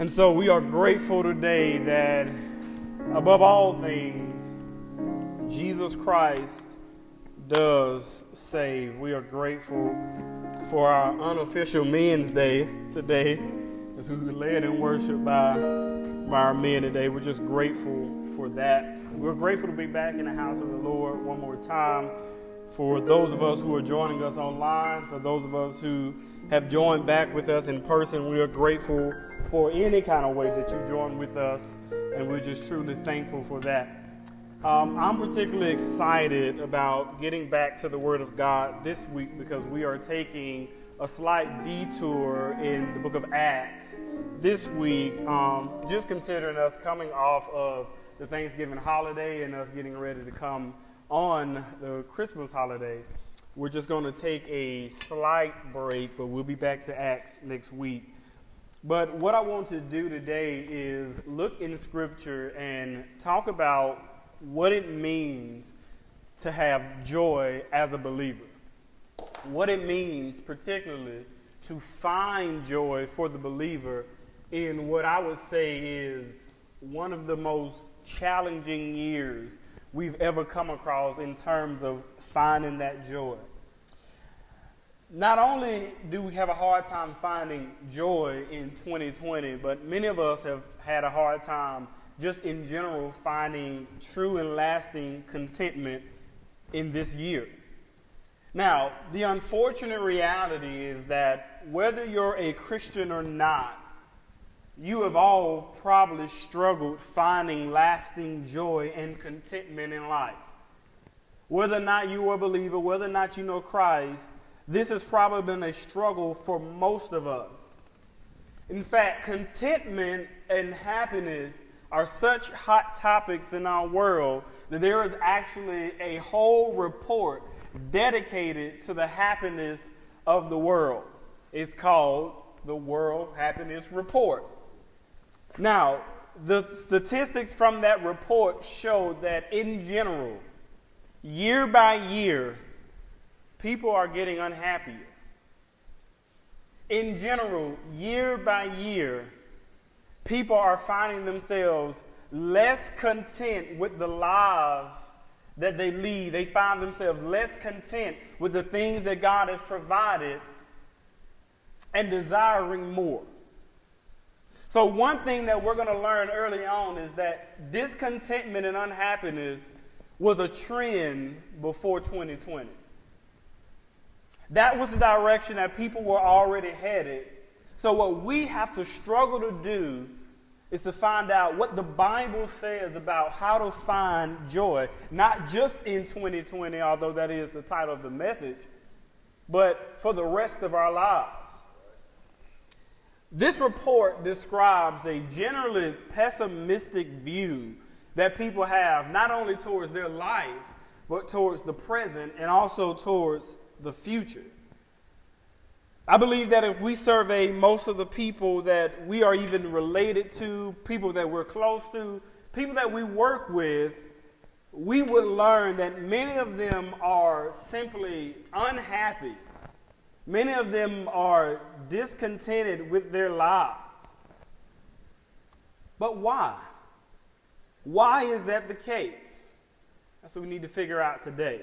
And so we are grateful today that above all things, Jesus Christ does save. We are grateful for our unofficial Men's Day today as we were led in worship by, by our men today. We're just grateful for that. We're grateful to be back in the house of the Lord one more time. For those of us who are joining us online, for those of us who have joined back with us in person, we are grateful for any kind of way that you join with us, and we're just truly thankful for that. Um, I'm particularly excited about getting back to the Word of God this week because we are taking a slight detour in the book of Acts this week, um, just considering us coming off of the Thanksgiving holiday and us getting ready to come on the Christmas holiday. We're just going to take a slight break, but we'll be back to Acts next week. But what I want to do today is look in Scripture and talk about what it means to have joy as a believer. What it means, particularly, to find joy for the believer in what I would say is one of the most challenging years we've ever come across in terms of finding that joy. Not only do we have a hard time finding joy in 2020, but many of us have had a hard time just in general, finding true and lasting contentment in this year. Now, the unfortunate reality is that whether you're a Christian or not, you have all probably struggled finding lasting joy and contentment in life. Whether or not you are a believer, whether or not you know Christ, this has probably been a struggle for most of us. In fact, contentment and happiness are such hot topics in our world that there is actually a whole report dedicated to the happiness of the world. It's called the World Happiness Report. Now, the statistics from that report show that in general, year by year, people are getting unhappier. In general, year by year, people are finding themselves less content with the lives that they lead. They find themselves less content with the things that God has provided and desiring more. So, one thing that we're going to learn early on is that discontentment and unhappiness was a trend before 2020. That was the direction that people were already headed so, what we have to struggle to do is to find out what the Bible says about how to find joy, not just in 2020, although that is the title of the message, but for the rest of our lives. This report describes a generally pessimistic view that people have not only towards their life, but towards the present and also towards the future. I believe that if we survey most of the people that we are even related to, people that we're close to, people that we work with, we would learn that many of them are simply unhappy. Many of them are discontented with their lives. But why? Why is that the case? That's what we need to figure out today.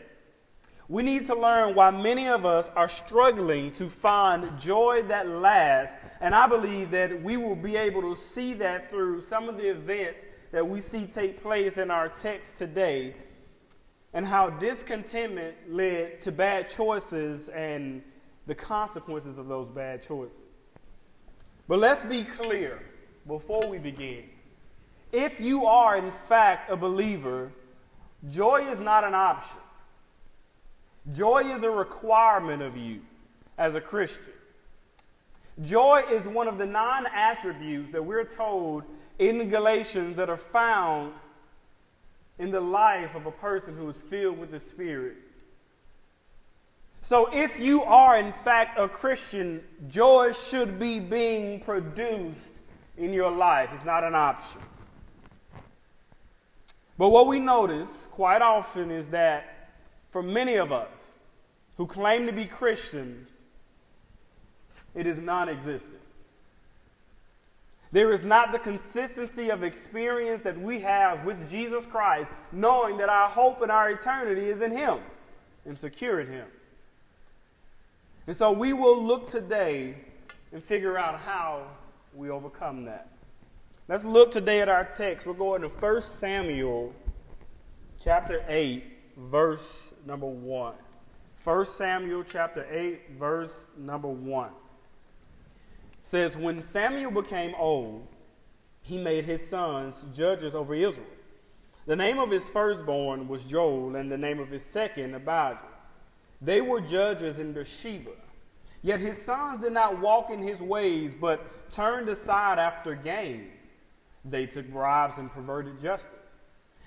We need to learn why many of us are struggling to find joy that lasts. And I believe that we will be able to see that through some of the events that we see take place in our text today and how discontentment led to bad choices and the consequences of those bad choices. But let's be clear before we begin. If you are, in fact, a believer, joy is not an option. Joy is a requirement of you as a Christian. Joy is one of the nine attributes that we're told in Galatians that are found in the life of a person who is filled with the Spirit. So, if you are in fact a Christian, joy should be being produced in your life. It's not an option. But what we notice quite often is that for many of us, who claim to be Christians, it is non existent. There is not the consistency of experience that we have with Jesus Christ, knowing that our hope and our eternity is in Him and secure in Him. And so we will look today and figure out how we overcome that. Let's look today at our text. We're going to 1 Samuel chapter 8, verse number 1. 1 Samuel chapter 8, verse number 1 says, When Samuel became old, he made his sons judges over Israel. The name of his firstborn was Joel, and the name of his second, Abijah. They were judges in Beersheba. Yet his sons did not walk in his ways, but turned aside after gain. They took bribes and perverted justice.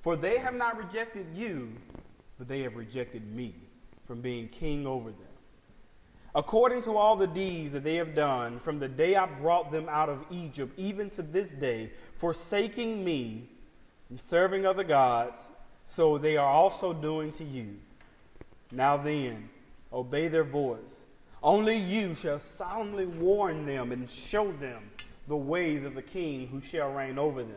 For they have not rejected you, but they have rejected me from being king over them. According to all the deeds that they have done from the day I brought them out of Egypt, even to this day, forsaking me and serving other gods, so they are also doing to you. Now then, obey their voice. Only you shall solemnly warn them and show them the ways of the king who shall reign over them.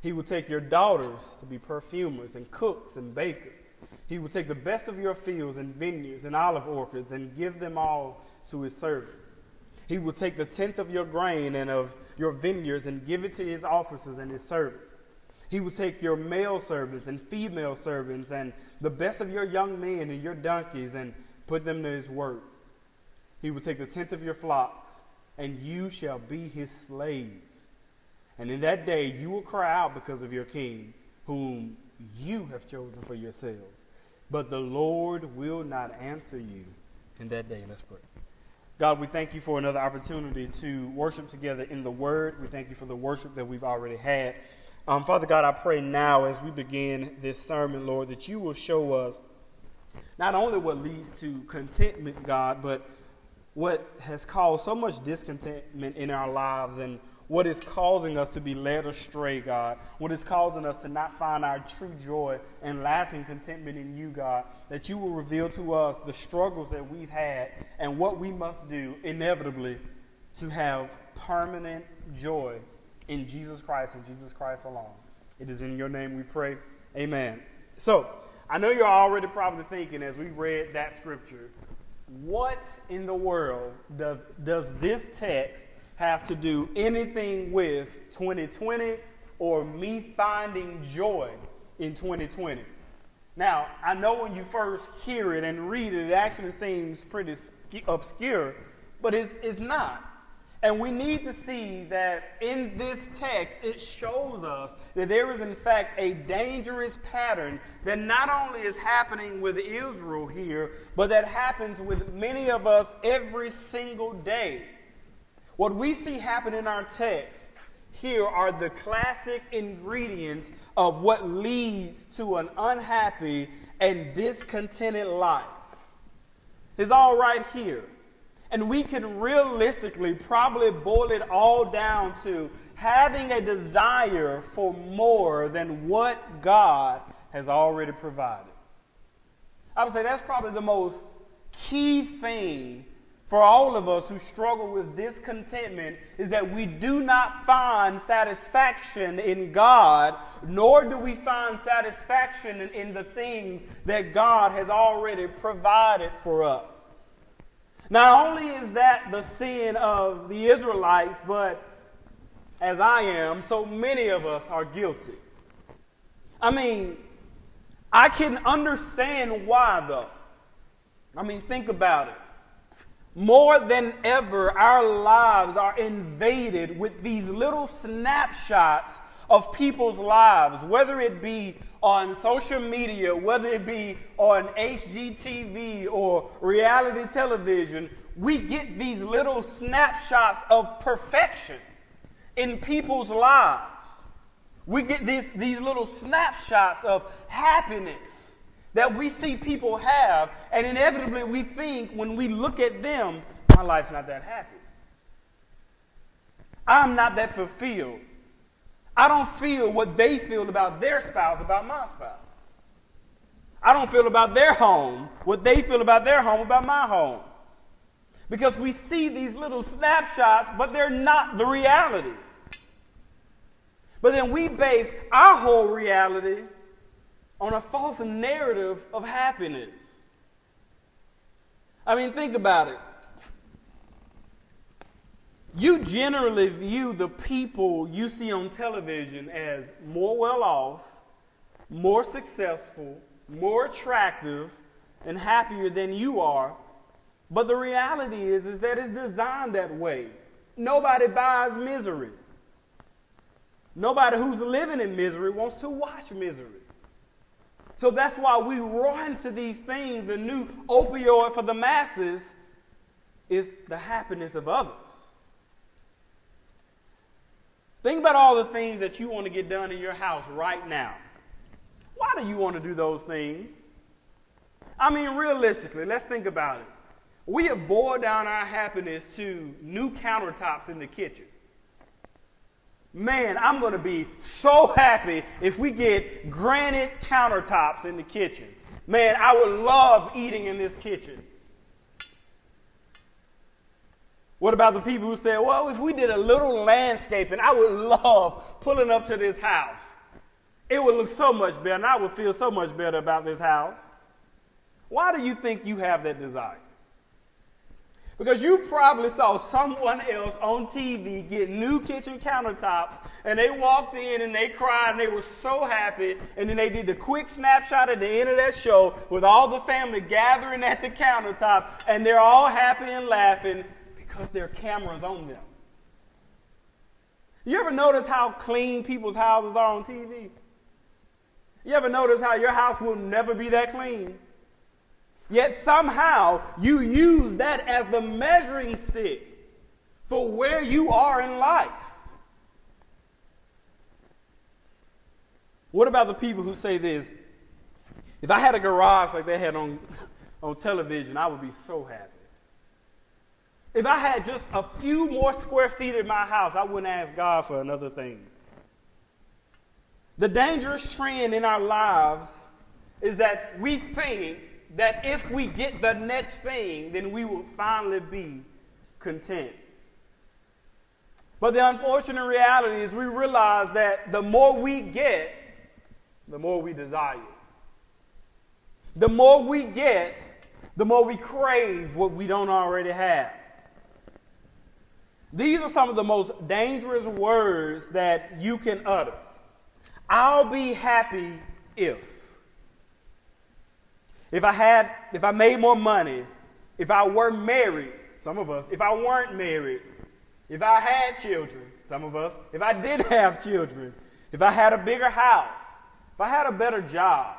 He will take your daughters to be perfumers and cooks and bakers. He will take the best of your fields and vineyards and olive orchards and give them all to his servants. He will take the tenth of your grain and of your vineyards and give it to his officers and his servants. He will take your male servants and female servants and the best of your young men and your donkeys and put them to his work. He will take the tenth of your flocks, and you shall be his slaves. And in that day you will cry out because of your king, whom you have chosen for yourselves. But the Lord will not answer you in that day. Let's pray. God, we thank you for another opportunity to worship together in the Word. We thank you for the worship that we've already had. Um, Father God, I pray now as we begin this sermon, Lord, that you will show us not only what leads to contentment, God, but what has caused so much discontentment in our lives and what is causing us to be led astray, God, what is causing us to not find our true joy and lasting contentment in you, God, that you will reveal to us the struggles that we've had and what we must do inevitably to have permanent joy in Jesus Christ and Jesus Christ alone. It is in your name we pray. Amen. So, I know you're already probably thinking as we read that scripture, what in the world does, does this text have to do anything with 2020 or me finding joy in 2020. Now, I know when you first hear it and read it, it actually seems pretty obscure, but it's, it's not. And we need to see that in this text, it shows us that there is, in fact, a dangerous pattern that not only is happening with Israel here, but that happens with many of us every single day. What we see happen in our text here are the classic ingredients of what leads to an unhappy and discontented life. It's all right here. And we can realistically probably boil it all down to having a desire for more than what God has already provided. I would say that's probably the most key thing for all of us who struggle with discontentment is that we do not find satisfaction in God, nor do we find satisfaction in, in, the things that God has already provided for us. Not only is that the sin of the Israelites, but as I am, so many of us are guilty. I mean, I can understand why, though. I mean, think about it. More than ever, our lives are invaded with these little snapshots of people's lives, whether it be on social media, whether it be on HGTV or reality television. We get these little snapshots of perfection in people's lives. We get these, these little snapshots of happiness that we see people have, and inevitably we think when we look at them, my life's not that happy. I'm not that fulfilled. I don't feel what they feel about their spouse, about my spouse. I don't feel about their home what they feel about their home, about my home. Because we see these little snapshots, but they're not the reality. But then we base our whole reality on a false narrative of happiness. I mean, think about it. You generally view the people you see on television as more well off, more successful, more attractive, and happier than you are. But the reality is, is that it's designed that way. Nobody buys misery. Nobody who's living in misery wants to watch misery. So that's why we run to these things. The new opioid for the masses is the happiness of others. Think about all the things that you want to get done in your house right now. Why do you want to do those things? I mean, realistically, let's think about it. We have boiled down our happiness to new countertops in the kitchen. Man, I'm going to be so happy if we get granite countertops in the kitchen. Man, I would love eating in this kitchen. What about the people who say, well, if we did a little landscaping, I would love pulling up to this house. It would look so much better, and I would feel so much better about this house. Why do you think you have that desire? Because you probably saw someone else on TV get new kitchen countertops and they walked in and they cried and they were so happy. And then they did the quick snapshot at the end of that show with all the family gathering at the countertop and they're all happy and laughing because there are cameras on them. You ever notice how clean people's houses are on TV? You ever notice how your house will never be that clean? Yet somehow you use that as the measuring stick for where you are in life. What about the people who say this? If I had a garage like they had on, on television, I would be so happy. If I had just a few more square feet in my house, I wouldn't ask God for another thing. The dangerous trend in our lives is that we think that if we get the next thing, then we will finally be content. But the unfortunate reality is we realize that the more we get, the more we desire. The more we get, the more we crave what we don't already have. These are some of the most dangerous words that you can utter. I'll be happy if. If I had, if I made more money, if I were married, some of us, if I weren't married, if I had children, some of us, if I did have children, if I had a bigger house, if I had a better job.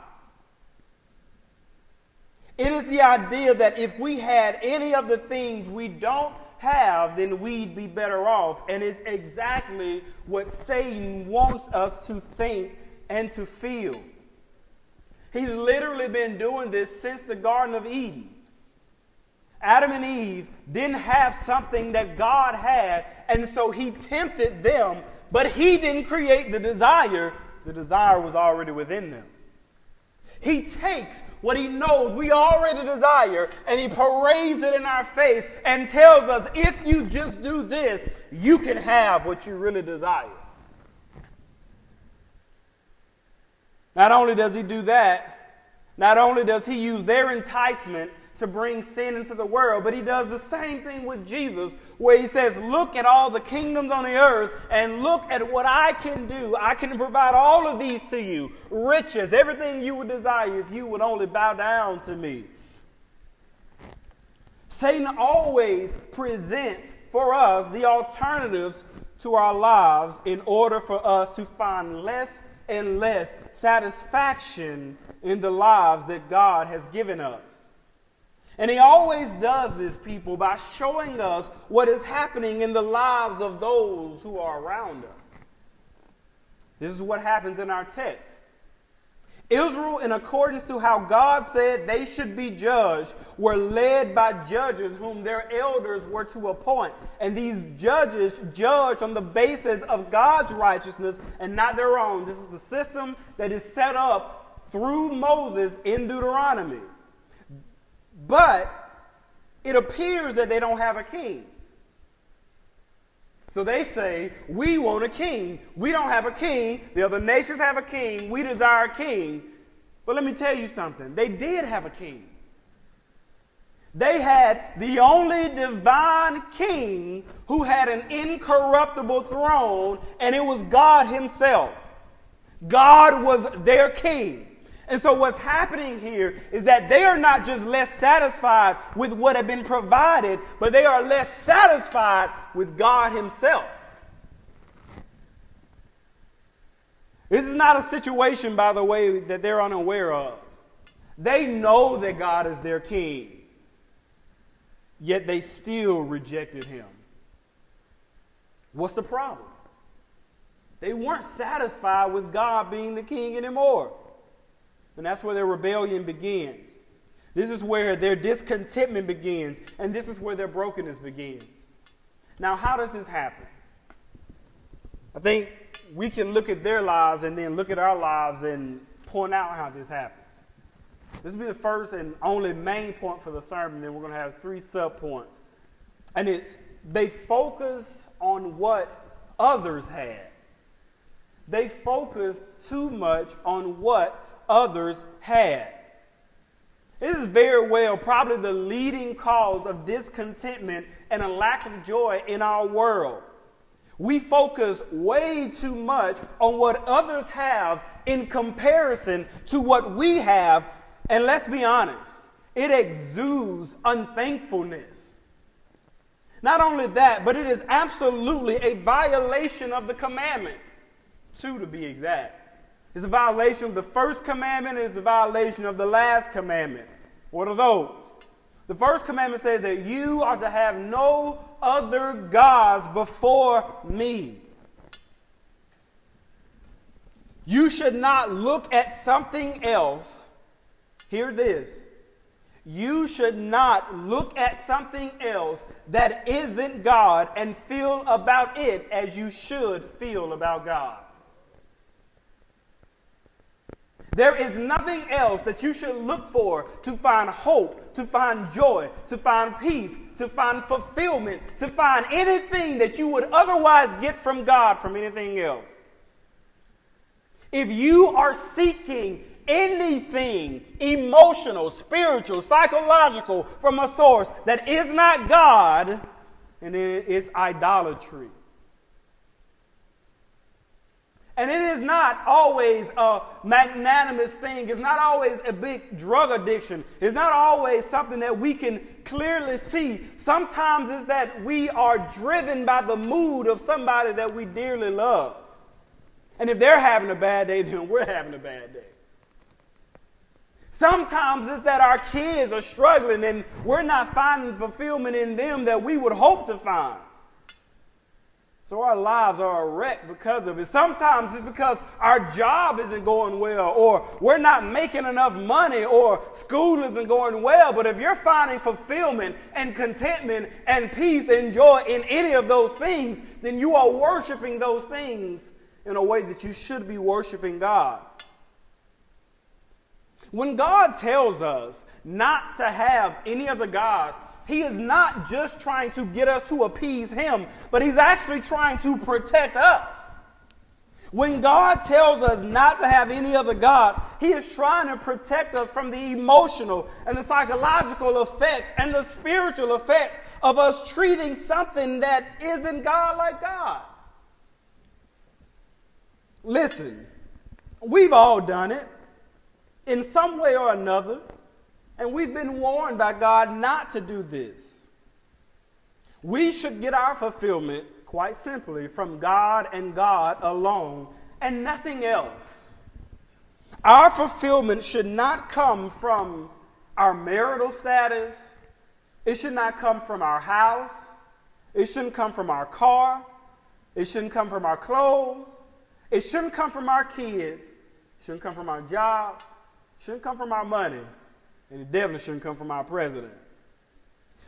It is the idea that if we had any of the things we don't have, then we'd be better off. And it's exactly what Satan wants us to think and to feel. He's literally been doing this since the Garden of Eden. Adam and Eve didn't have something that God had, and so he tempted them, but he didn't create the desire. The desire was already within them. He takes what he knows we already desire and he parades it in our face and tells us if you just do this, you can have what you really desire. Not only does he do that, not only does he use their enticement to bring sin into the world, but he does the same thing with Jesus, where he says, Look at all the kingdoms on the earth and look at what I can do. I can provide all of these to you riches, everything you would desire if you would only bow down to me. Satan always presents for us the alternatives to our lives in order for us to find less and less satisfaction in the lives that God has given us. And he always does this, people, by showing us what is happening in the lives of those who are around us. This is what happens in our text. Israel, in accordance to how God said they should be judged, were led by judges whom their elders were to appoint. And these judges judged on the basis of God's righteousness and not their own. This is the system that is set up through Moses in Deuteronomy. But it appears that they don't have a king. So they say, We want a king. We don't have a king. The other nations have a king. We desire a king. But let me tell you something. They did have a king. They had the only divine king who had an incorruptible throne, and it was God Himself. God was their king. And so, what's happening here is that they are not just less satisfied with what had been provided, but they are less satisfied with God Himself. This is not a situation, by the way, that they're unaware of. They know that God is their king, yet they still rejected Him. What's the problem? They weren't satisfied with God being the king anymore. And that's where their rebellion begins. This is where their discontentment begins, and this is where their brokenness begins. Now, how does this happen? I think we can look at their lives and then look at our lives and point out how this happens. This will be the first and only main point for the sermon, then we're going to have three sub points. And it's they focus on what others had. They focus too much on what others had. It is very well probably the leading cause of discontentment and a lack of joy in our world. We focus way too much on what others have in comparison to what we have, and let's be honest, it exudes unthankfulness. Not only that, but it is absolutely a violation of the commandments, two to be exact. It's a violation of the first commandment, and it's a violation of the last commandment. What are those? The first commandment says that you are to have no other gods before me. You should not look at something else. Hear this. You should not look at something else that isn't God and feel about it as you should feel about God. There is nothing else that you should look for to find hope, to find joy, to find peace, to find fulfillment, to find anything that you would otherwise get from God from anything else. If you are seeking anything emotional, spiritual, psychological from a source that is not God, and it is idolatry. And it is not always a magnanimous thing. It's not always a big drug addiction. It's not always something that we can clearly see. Sometimes it's that we are driven by the mood of somebody that we dearly love. And if they're having a bad day, then we're having a bad day. Sometimes it's that our kids are struggling and we're not finding fulfillment in them that we would hope to find. So our lives are a wreck because of it. Sometimes it's because our job isn't going well, or we're not making enough money, or school isn't going well. But if you're finding fulfillment and contentment and peace and joy in any of those things, then you are worshiping those things in a way that you should be worshiping God. When God tells us not to have any other gods, he is not just trying to get us to appease Him, but He's actually trying to protect us. When God tells us not to have any other gods, He is trying to protect us from the emotional and the psychological effects and the spiritual effects of us treating something that isn't God like God. Listen, we've all done it in some way or another, and we've been warned by God not to do this. We should get our fulfillment, quite simply, from God and God alone and nothing else. Our fulfillment should not come from our marital status, it should not come from our house, it shouldn't come from our car, it shouldn't come from our clothes, it shouldn't come from our kids, it shouldn't come from our job, it shouldn't come from our money, and it definitely shouldn't come from our president.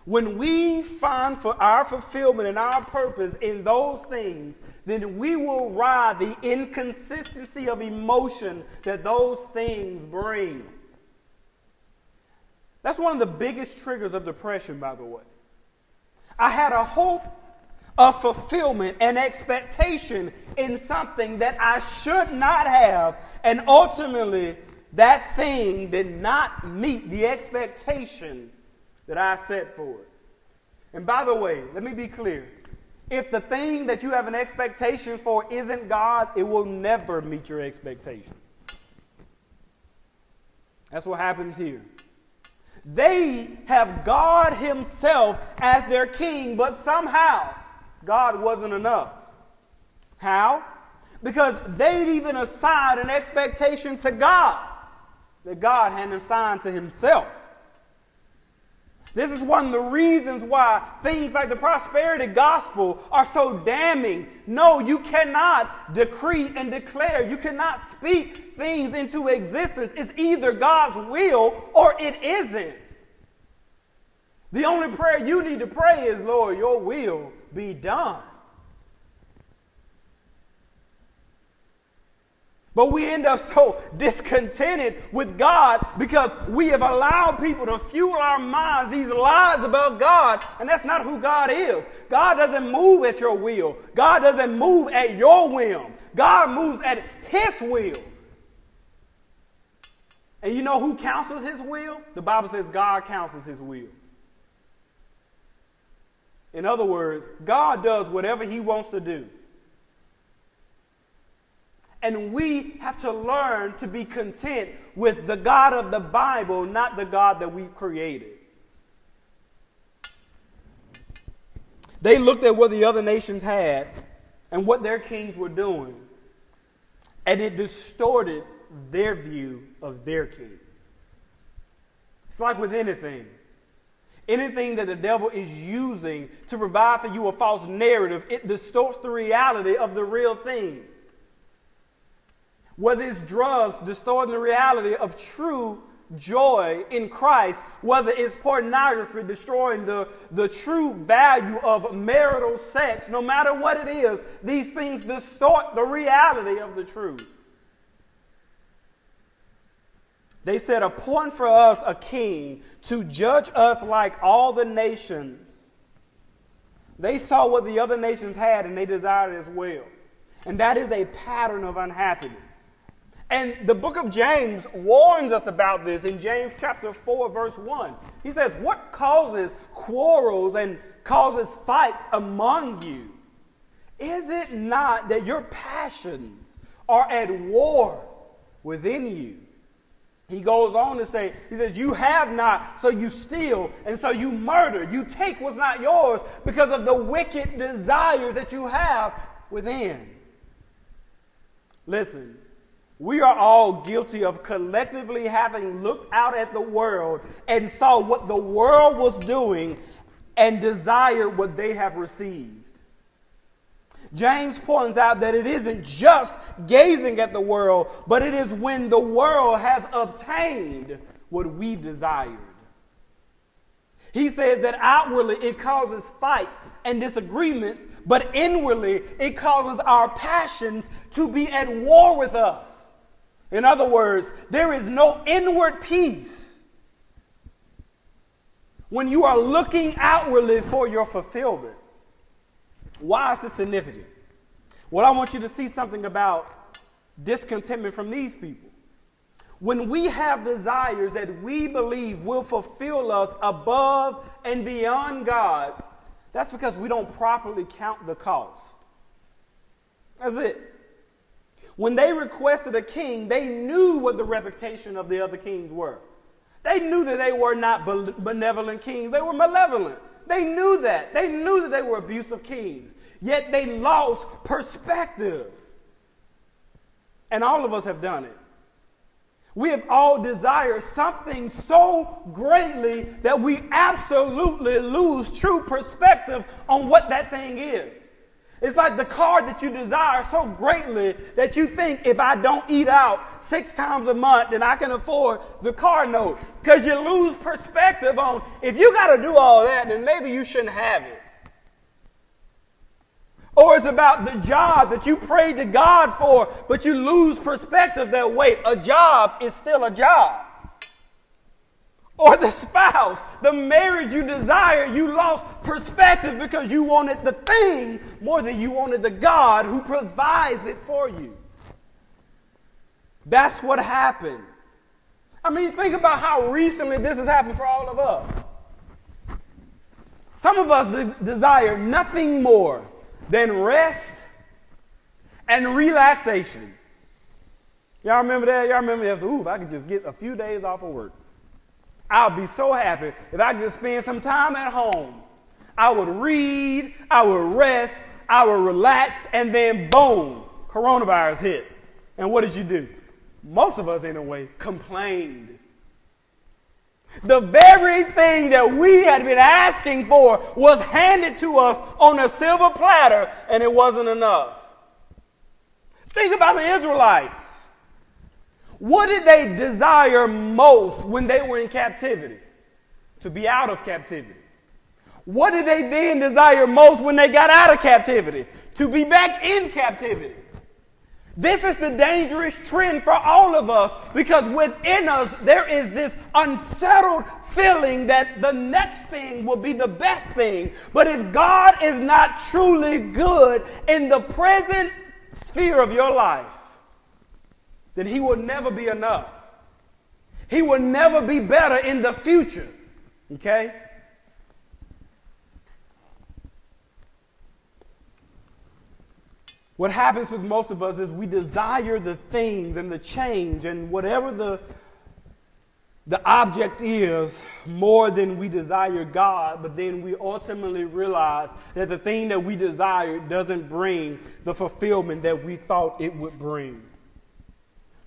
When we find for our fulfillment and our purpose in those things, then we will ride the inconsistency of emotion that those things bring. That's one of the biggest triggers of depression, by the way. I had a hope of fulfillment and expectation in something that I should not have, and ultimately, that thing did not meet the expectation that I set for it. And by the way, let me be clear. If the thing that you have an expectation for isn't God, it will never meet your expectation. That's what happens here. They have God Himself as their king, but somehow God wasn't enough. How? Because they'd even assigned an expectation to God that God hadn't assigned to Himself. This is one of the reasons why things like the prosperity gospel are so damning. No, you cannot decree and declare. You cannot speak things into existence. It's either God's will or it isn't. The only prayer you need to pray is, Lord, your will be done. But we end up so discontented with God because we have allowed people to fuel our minds these lies about God, and that's not who God is. God doesn't move at your will, God doesn't move at your whim. God moves at His will. And you know who counsels His will? The Bible says God counsels His will. In other words, God does whatever He wants to do. And we have to learn to be content with the God of the Bible, not the God that we created. They looked at what the other nations had and what their kings were doing, and it distorted their view of their king. It's like with anything. Anything that the devil is using to provide for you a false narrative, it distorts the reality of the real thing whether it's drugs distorting the reality of true joy in Christ, whether it's pornography destroying the, the true value of marital sex, no matter what it is, these things distort the reality of the truth. They said, Appoint for us a king to judge us like all the nations. They saw what the other nations had and they desired as well. And that is a pattern of unhappiness. And the book of James warns us about this in James chapter 4, verse 1. He says, What causes quarrels and causes fights among you? Is it not that your passions are at war within you? He goes on to say, He says, You have not, so you steal, and so you murder. You take what's not yours because of the wicked desires that you have within. Listen, we are all guilty of collectively having looked out at the world and saw what the world was doing and desired what they have received. James points out that it isn't just gazing at the world, but it is when the world has obtained what we desired. He says that outwardly it causes fights and disagreements, but inwardly it causes our passions to be at war with us. In other words, there is no inward peace when you are looking outwardly for your fulfillment. Why is this significant? Well, I want you to see something about discontentment from these people. when we have desires that we believe will fulfill us above and beyond God, that's because we don't properly count the cost. That's it. When they requested a king, they knew what the reputation of the other kings were. They knew that they were not benevolent kings, they were malevolent. They knew that. They knew that they were abusive kings. Yet they lost perspective. And all of us have done it. We have all desired something so greatly that we absolutely lose true perspective on what that thing is. It's like the car that you desire so greatly that you think if I don't eat out six times a month, then I can afford the car note. Because you lose perspective on if you got to do all that, then maybe you shouldn't have it. Or it's about the job that you prayed to God for, but you lose perspective that wait, a job is still a job or the spouse, the marriage you desire, you lost perspective because you wanted the thing more than you wanted the God who provides it for you. That's what happens. I mean, think about how recently this has happened for all of us. Some of us de- desire nothing more than rest and relaxation. Y'all remember that? Y'all remember that? Ooh, if I could just get a few days off of work. I'll be so happy if I could just spend some time at home. I would read, I would rest, I would relax, and then boom, coronavirus hit. And what did you do? Most of us, in a way, complained. The very thing that we had been asking for was handed to us on a silver platter, and it wasn't enough. Think about the Israelites. What did they desire most when they were in captivity? To be out of captivity. What did they then desire most when they got out of captivity? To be back in captivity. This is the dangerous trend for all of us because within us there is this unsettled feeling that the next thing will be the best thing. But if God is not truly good in the present sphere of your life, then he will never be enough. He will never be better in the future. Okay? What happens with most of us is we desire the things and the change and whatever the, the object is more than we desire God, but then we ultimately realize that the thing that we desire doesn't bring the fulfillment that we thought it would bring.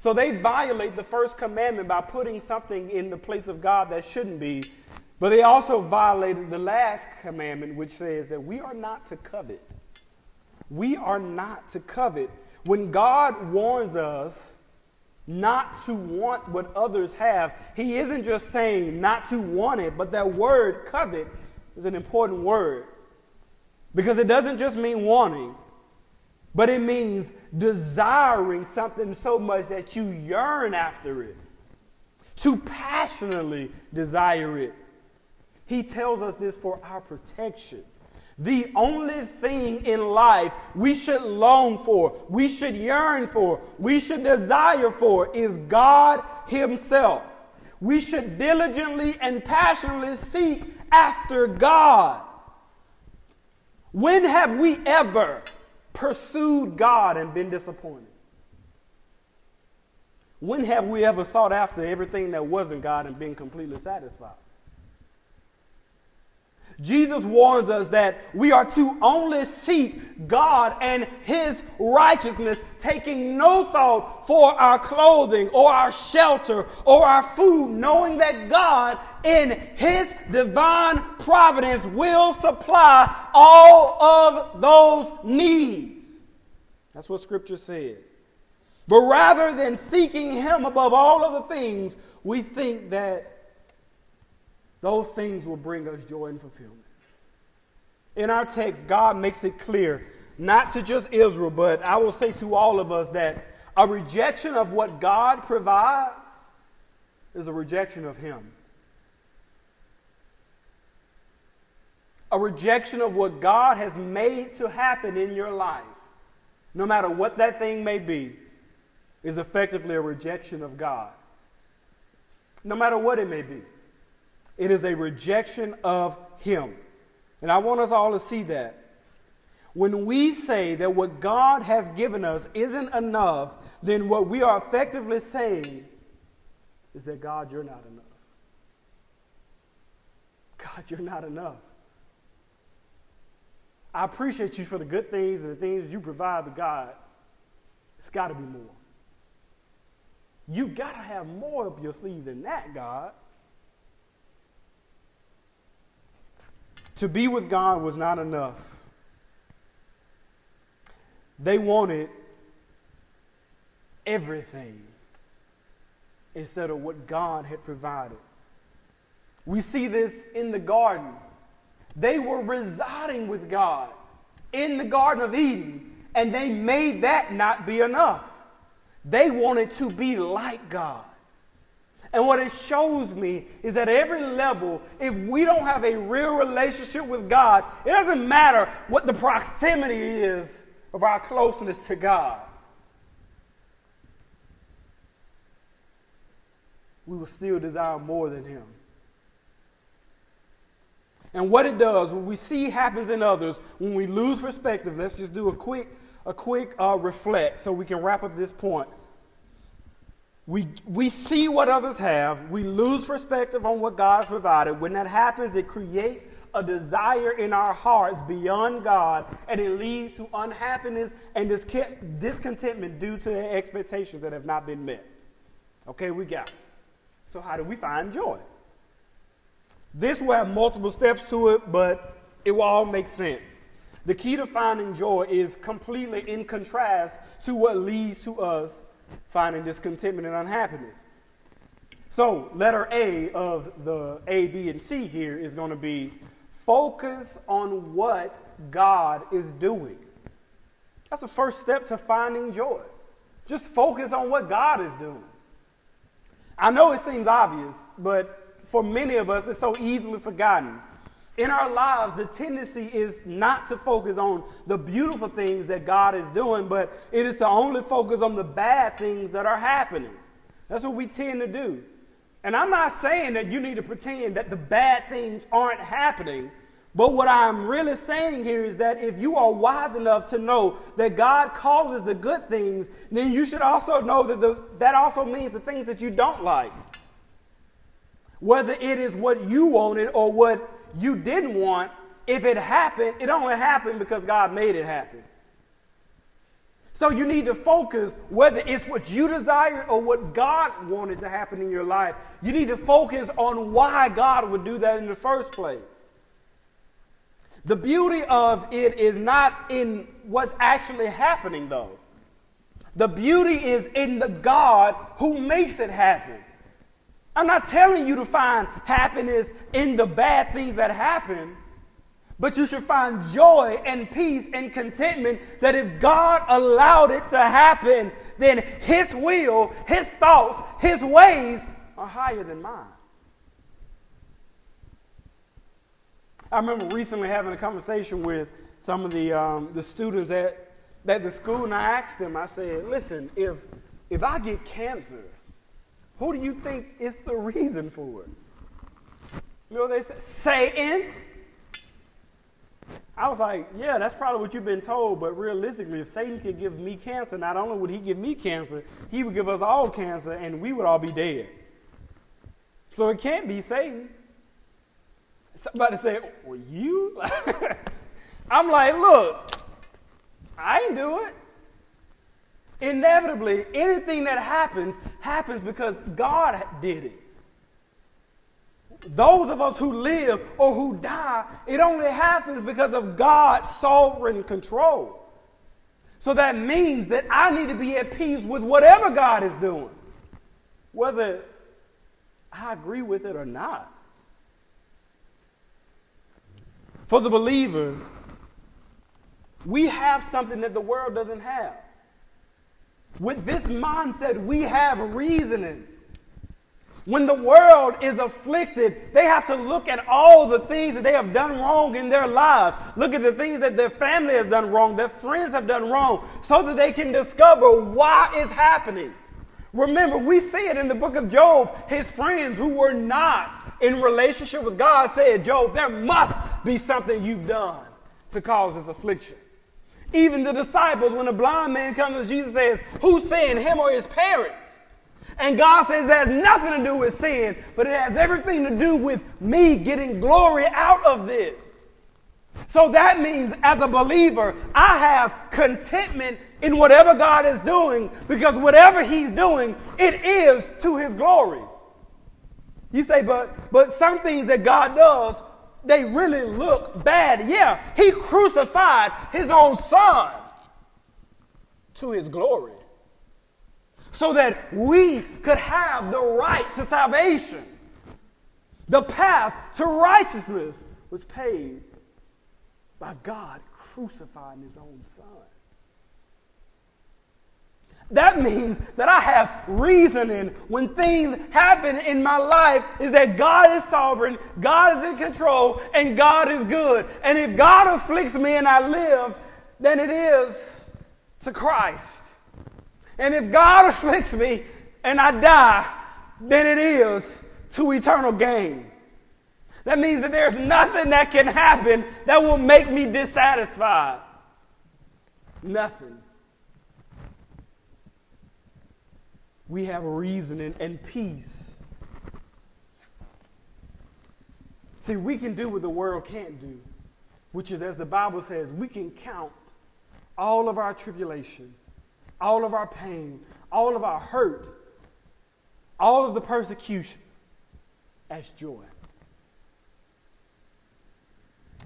So they violate the first commandment by putting something in the place of God that shouldn't be. But they also violated the last commandment, which says that we are not to covet. We are not to covet. When God warns us not to want what others have, He isn't just saying not to want it, but that word covet is an important word. Because it doesn't just mean wanting, but it means desiring something so much that you yearn after it, to passionately desire it. He tells us this for our protection. The only thing in life we should long for, we should yearn for, we should desire for is God Himself. We should diligently and passionately seek after God. When have we ever pursued God and been disappointed? When have we ever sought after everything that wasn't God and been completely satisfied? Jesus warns us that we are to only seek God and His righteousness, taking no thought for our clothing or our shelter or our food, knowing that God, in His divine providence, will supply all of those needs. That's what Scripture says. But rather than seeking Him above all other things, we think that those things will bring us joy and fulfillment. In our text, God makes it clear, not to just Israel, but I will say to all of us that a rejection of what God provides is a rejection of Him. A rejection of what God has made to happen in your life, no matter what that thing may be, is effectively a rejection of God. no matter what it may be. It is a rejection of Him. And I want us all to see that. When we say that what God has given us isn't enough, then what we are effectively saying is that God, you're not enough. God, you're not enough. I appreciate you for the good things and the things you provide, but God, it's got to be more. You've got to have more up your sleeve than that, God. To be with God was not enough. They wanted everything instead of what God had provided. We see this in the garden. They were residing with God in the Garden of Eden, and they made that not be enough. They wanted to be like God. And what it shows me is that every level, if we don't have a real relationship with God, it doesn't matter what the proximity is of our closeness to God. We will still desire more than Him. And what it does, what we see happens in others, when we lose perspective, let's just do a quick, a quick uh, reflect so we can wrap up this point. We, we see what others have, we lose perspective on what God has provided. When that happens, it creates a desire in our hearts beyond God, and it leads to unhappiness and discontentment due to the expectations that have not been met. Okay, we got it. So, how do we find joy? This will have multiple steps to it, but it will all make sense. The key to finding joy is completely in contrast to what leads to us finding discontentment and unhappiness. So, letter A of the A, B, and C here is going to be focus on what God is doing. That's the first step to finding joy. Just focus on what God is doing. I know it seems obvious, but for many of us, it's so easily forgotten. In our lives, the tendency is not to focus on the beautiful things that God is doing, but it is to only focus on the bad things that are happening. That's what we tend to do. And I'm not saying that you need to pretend that the bad things aren't happening. But what I'm really saying here is that if you are wise enough to know that God causes the good things, then you should also know that the, that also means the things that you don't like. Whether it is what you wanted or what you didn't want, if it happened, it only happened because God made it happen. So you need to focus whether it's what you desired or what God wanted to happen in your life. You need to focus on why God would do that in the first place. The beauty of it is not in what's actually happening, though. The beauty is in the God who makes it happen. I'm not telling you to find happiness in the bad things that happen, but you should find joy and peace and contentment that if God allowed it to happen, then His will, His thoughts, His ways are higher than mine. I remember recently having a conversation with some of the, um, the students at, at the school, and I asked them, I said, listen, if, if I get cancer, who do you think is the reason for it? You know what they say? Satan. I was like, yeah, that's probably what you've been told, but realistically, if Satan could give me cancer, not only would he give me cancer, he would give us all cancer and we would all be dead. So it can't be Satan. Somebody say, well, you? I'm like, look, I ain't do it. Inevitably, anything that happens happens because God did it. Those of us who live or who die, it only happens because of God's sovereign control. So that means that I need to be at peace with whatever God is doing, whether I agree with it or not. For the believer, we have something that the world doesn't have. With this mindset, we have reasoning. When the world is afflicted, they have to look at all the things that they have done wrong in their lives. Look at the things that their family has done wrong, their friends have done wrong, so that they can discover why it's happening. Remember, we see it in the book of Job. His friends who were not in relationship with God said, Job, there must be something you've done to cause this affliction. Even the disciples, when a blind man comes to Jesus says, Who sinned, him or his parents? And God says it has nothing to do with sin, but it has everything to do with me getting glory out of this. So that means as a believer, I have contentment in whatever God is doing because whatever He's doing, it is to His glory. You say, but, but some things that God does, they really look bad. Yeah, He crucified His own Son to His glory so that we could have the right to salvation. The path to righteousness was paved by God crucifying his own son. That means that I have reasoning when things happen in my life is that God is sovereign, God is in control, and God is good. And if God afflicts me and I live, then it is to Christ. And if God afflicts me and I die, then it is to eternal gain. That means that there's nothing that can happen that will make me dissatisfied. Nothing. We have reason and, peace. See, we can do what the world can't do, which is, as the Bible says, we can count all of our tribulation, all of our pain, all of our hurt, all of the persecution as joy.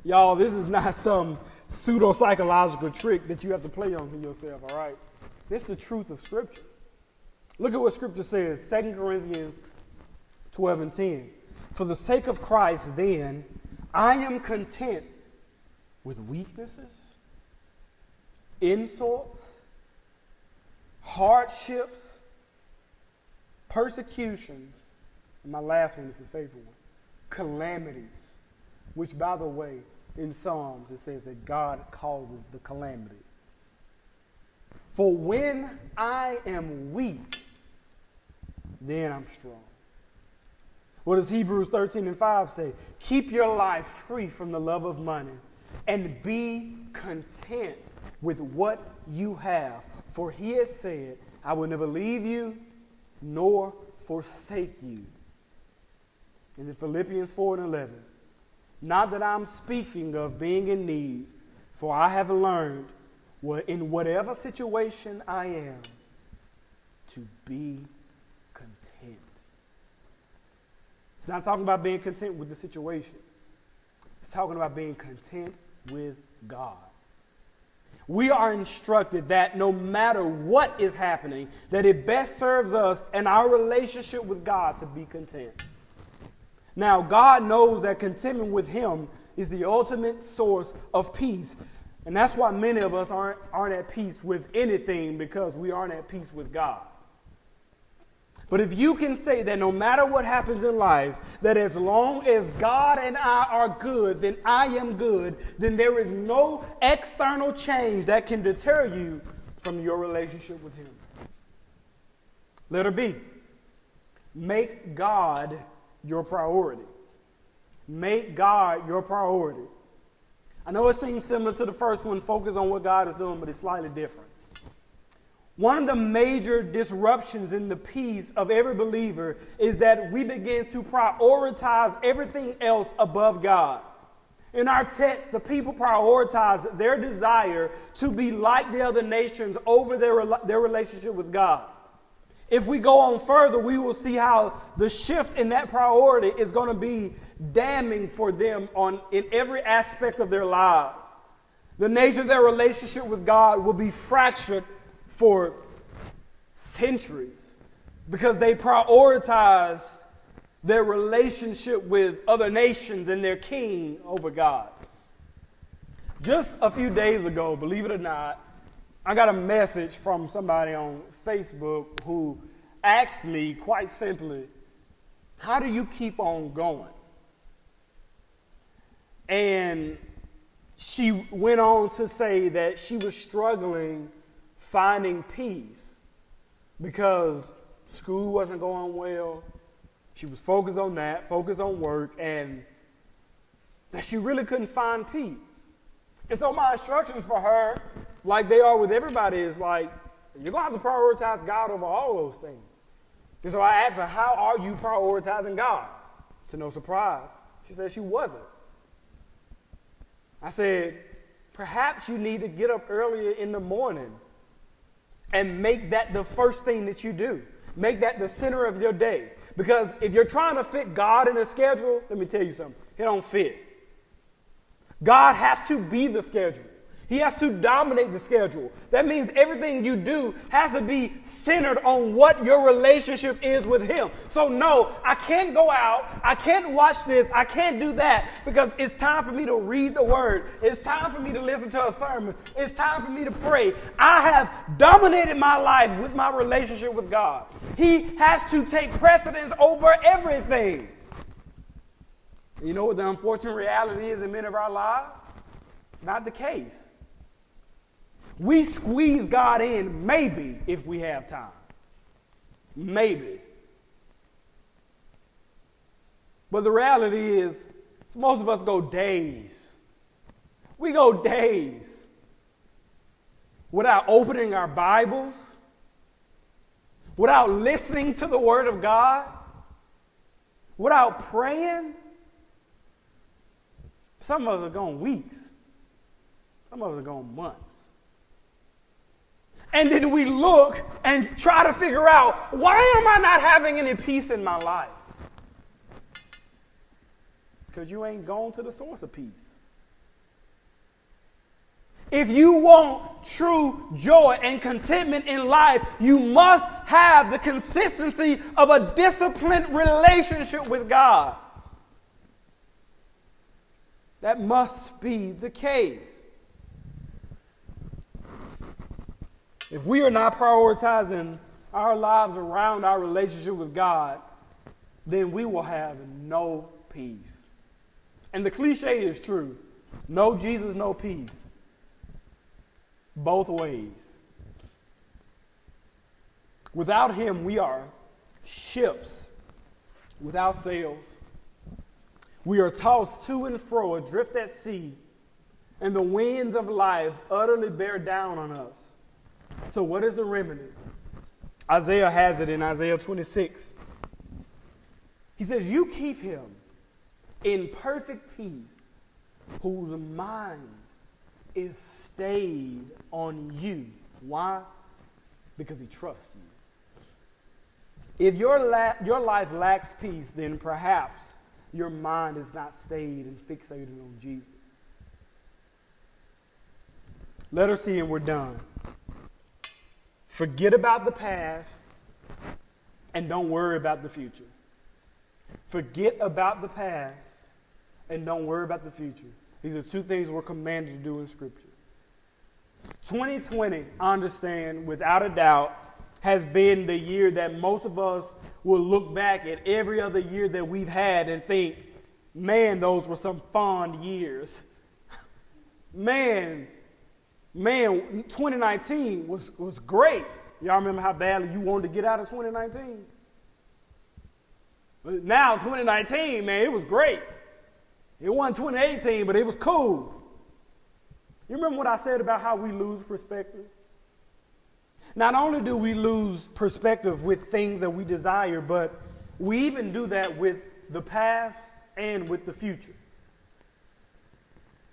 Y'all, this is not some pseudo psychological trick that you have to play on yourself, all right? This is the truth of Scripture. Look at what Scripture says 2 Corinthians 12 and 10. For the sake of Christ, then, I am content with weaknesses, insults, hardships, persecutions, and my last one is the favorite one calamities which, by the way, in Psalms it says that God causes the calamity. For when I am weak, then I'm strong. What does Hebrews 13 and 5 say? Keep your life free from the love of money and be content with what you have. For he has said, I will never leave you nor forsake you. In the Philippians 4 and 11, not that I'm speaking of being in need, for I have learned in whatever situation I am to be content. It's not talking about being content with the situation, it's talking about being content with God. We are instructed that no matter what is happening, that it best serves us and our relationship with God to be content. Now, God knows that contentment with Him is the ultimate source of peace. And that's why many of us aren't, aren't at peace with anything because we aren't at peace with God. But if you can say that no matter what happens in life, that as long as God and I are good, then I am good, then there is no external change that can deter you from your relationship with Him. Letter B make God your priority. Make God your priority. I know it seems similar to the first one, focus on what God is doing, but it's slightly different. One of the major disruptions in the peace of every believer is that we begin to prioritize everything else above God. In our text, the people prioritize their desire to be like the other nations over their, their relationship with God. If we go on further, we will see how the shift in that priority is going to be damning for them on, in every aspect of their lives. The nature of their relationship with God will be fractured for centuries because they prioritized their relationship with other nations and their king over God. Just a few days ago, believe it or not, I got a message from somebody on Facebook who asked me quite simply, How do you keep on going? And she went on to say that she was struggling finding peace because School wasn't going well. She was focused on that, focused on work, and that she really couldn't find peace. And so my instructions for her, like they are with everybody, is like, you're going to have to prioritize God over all those things. And so I asked her, how are you prioritizing God? To no surprise, she said she wasn't. I said, perhaps you need to get up earlier in the morning and make that the first thing that you do. Make that the center of your day. Because if you're trying to fit God in a schedule, let me tell you something, it don't fit. God has to be the schedule. He has to dominate the schedule. That means everything you do has to be centered on what your relationship is with Him. So, no, I can't go out. I can't watch this. I can't do that because it's time for me to read the Word. It's time for me to listen to a sermon. It's time for me to pray. I have dominated my life with my relationship with God. He has to take precedence over everything. You know what the unfortunate reality is in many of our lives? It's not the case. We squeeze God in maybe if we have time. Maybe. But the reality is, most of us go days. We go days without opening our Bibles, without listening to the Word of God, without praying. Some of us are going weeks. Some of us are going months. And then we look and try to figure out why am I not having any peace in my life? Because you ain't gone to the source of peace. If you want true joy and contentment in life, you must have the consistency of a disciplined relationship with God. That must be the case. If we are not prioritizing our lives around our relationship with God, then we will have no peace. And the cliche is true no Jesus, no peace. Both ways. Without Him, we are ships without sails. We are tossed to and fro, adrift at sea, and the winds of life utterly bear down on us. So, what is the remedy? Isaiah has it in Isaiah 26. He says, You keep him in perfect peace, whose mind is stayed on you. Why? Because he trusts you. If your, la- your life lacks peace, then perhaps your mind is not stayed and fixated on Jesus. Let her see, and we're done. Forget about the past and don't worry about the future. Forget about the past and don't worry about the future. These are two things we're commanded to do in Scripture. 2020, I understand, without a doubt, has been the year that most of us will look back at every other year that we've had and think, man, those were some fond years. Man, man, 2019 was, was great. Y'all remember how badly you wanted to get out of 2019? But now, 2019, man, it was great. It wasn't 2018, but it was cool. You remember what I said about how we lose perspective? Not only do we lose perspective with things that we desire, but we even do that with the past and with the future.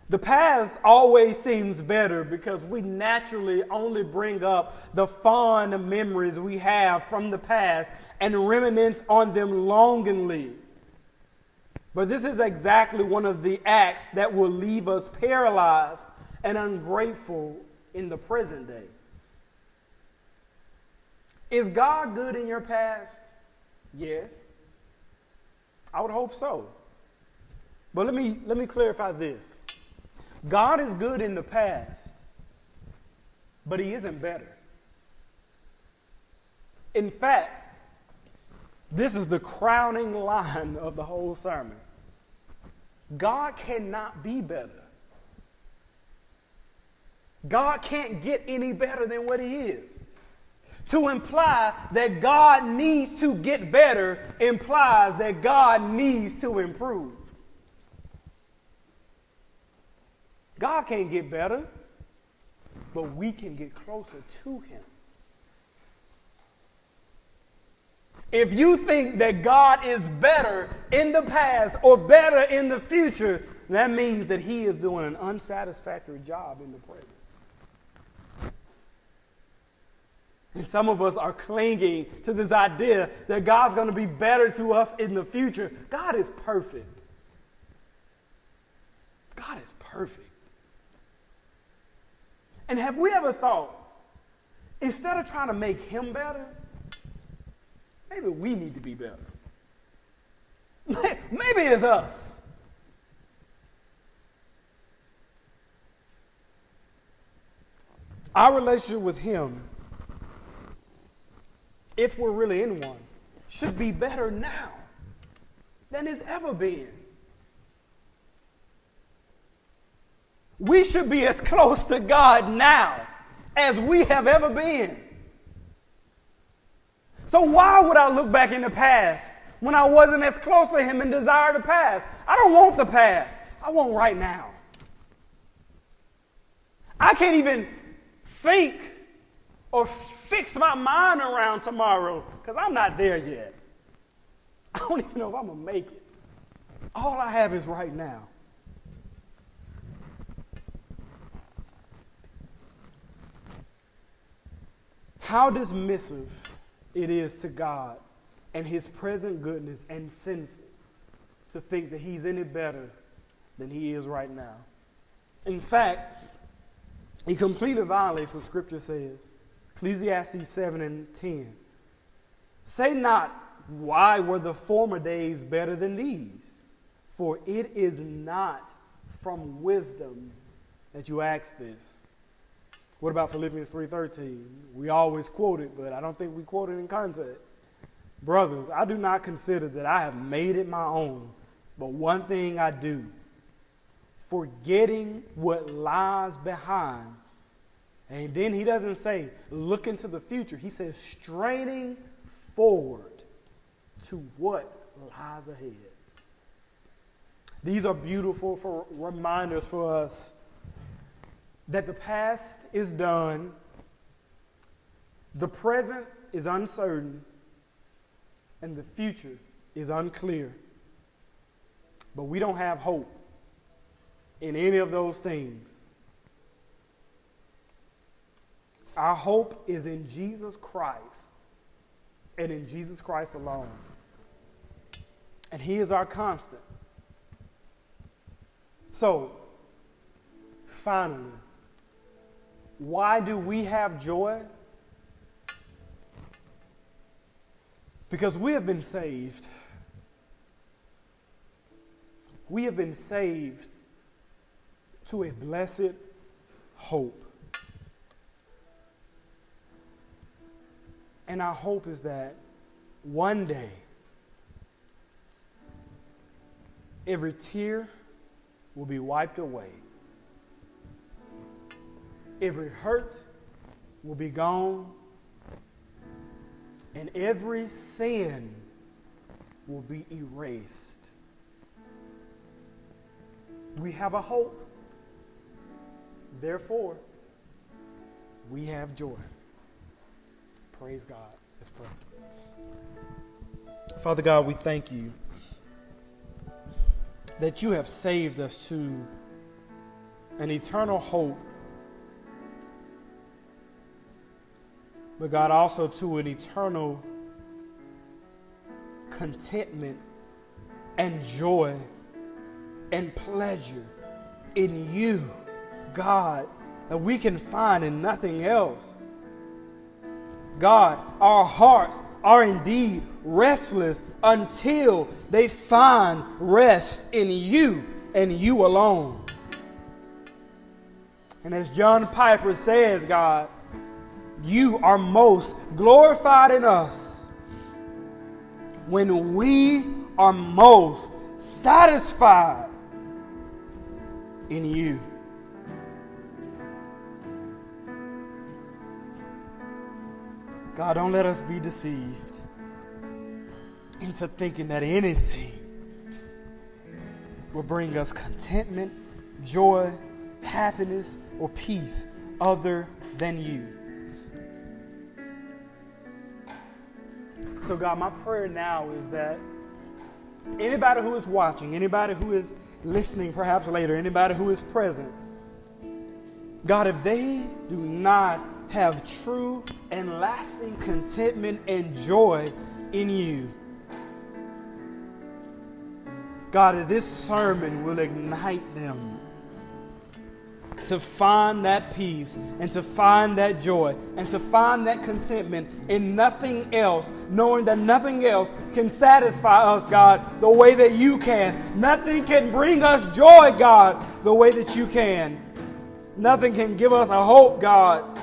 The past always seems better because we naturally only bring up the fond memories we have from the past and reminisce on them longingly. But this is exactly one of the acts that will leave us paralyzed and ungrateful in the present day. Is God good in your past? Yes. I would hope so. But let me, let me clarify this. God is good in the past, but He isn't better. In fact, this is the crowning line of the whole sermon. God cannot be better. God can't get any better than what He is. To imply that God needs to get better implies that God needs to improve. God can't get better, but we can get closer to Him. If you think that God is better in the past or better in the future, that means that He is doing an unsatisfactory job in the present. And some of us are clinging to this idea that God's going to be better to us in the future. God is perfect. God is perfect. And have we ever thought, instead of trying to make him better, maybe we need to be better? Maybe it's us. Our relationship with him, if we're really in one, should be better now than it's ever been. We should be as close to God now as we have ever been. So, why would I look back in the past when I wasn't as close to Him and desire the past? I don't want the past. I want right now. I can't even think or fix my mind around tomorrow because I'm not there yet. I don't even know if I'm going to make it. All I have is right now. How dismissive it is to God and his present goodness and sinful to think that he's any better than he is right now. In fact, he completely violates what Scripture says. Ecclesiastes 7 and 10. Say not, why were the former days better than these? For it is not from wisdom that you ask this what about Philippians 3:13? We always quote it, but I don't think we quote it in context. Brothers, I do not consider that I have made it my own, but one thing I do, forgetting what lies behind. And then he doesn't say look into the future. He says straining forward to what lies ahead. These are beautiful for reminders for us that the past is done, the present is uncertain, and the future is unclear. But we don't have hope in any of those things. Our hope is in Jesus Christ and in Jesus Christ alone. And He is our constant. So, finally, why do we have joy? Because we have been saved. We have been saved to a blessed hope. And our hope is that one day, every tear will be wiped away every hurt will be gone, and every sin will be erased. We have a hope. Therefore, we have joy. Praise God. Let's pray. Father God, we thank you that you have saved us to an eternal hope but God also to an eternal contentment and joy and pleasure in you, God, that we can find in nothing else. God, our hearts are indeed restless until they find rest in you and you alone. And as John Piper says, God, you are most glorified in us when we are most satisfied in you. God, don't let us be deceived into thinking that anything will bring us contentment, joy, happiness, or peace other than you. So, God, my prayer now is that anybody who is watching, anybody who is listening perhaps later, anybody who is present, God, if they do not have true and lasting contentment and joy in you, God, if this sermon will ignite them to find that peace and to find that joy and to find that contentment in nothing else, knowing that nothing else can satisfy us, God, the way that you can. Nothing can bring us joy, God, the way that you can. Nothing can give us a hope, God,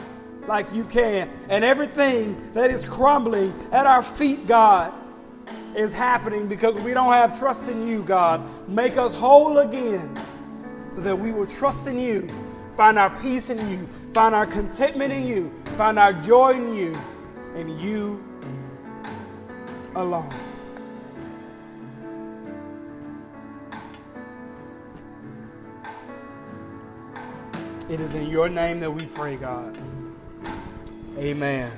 like you can. And everything that is crumbling at our feet, God, is happening because we don't have trust in you, God. Make us whole again so that we will trust in you find our peace in you, find our contentment in you, find our joy in you, and you alone. It is in your name that we pray, God. Amen.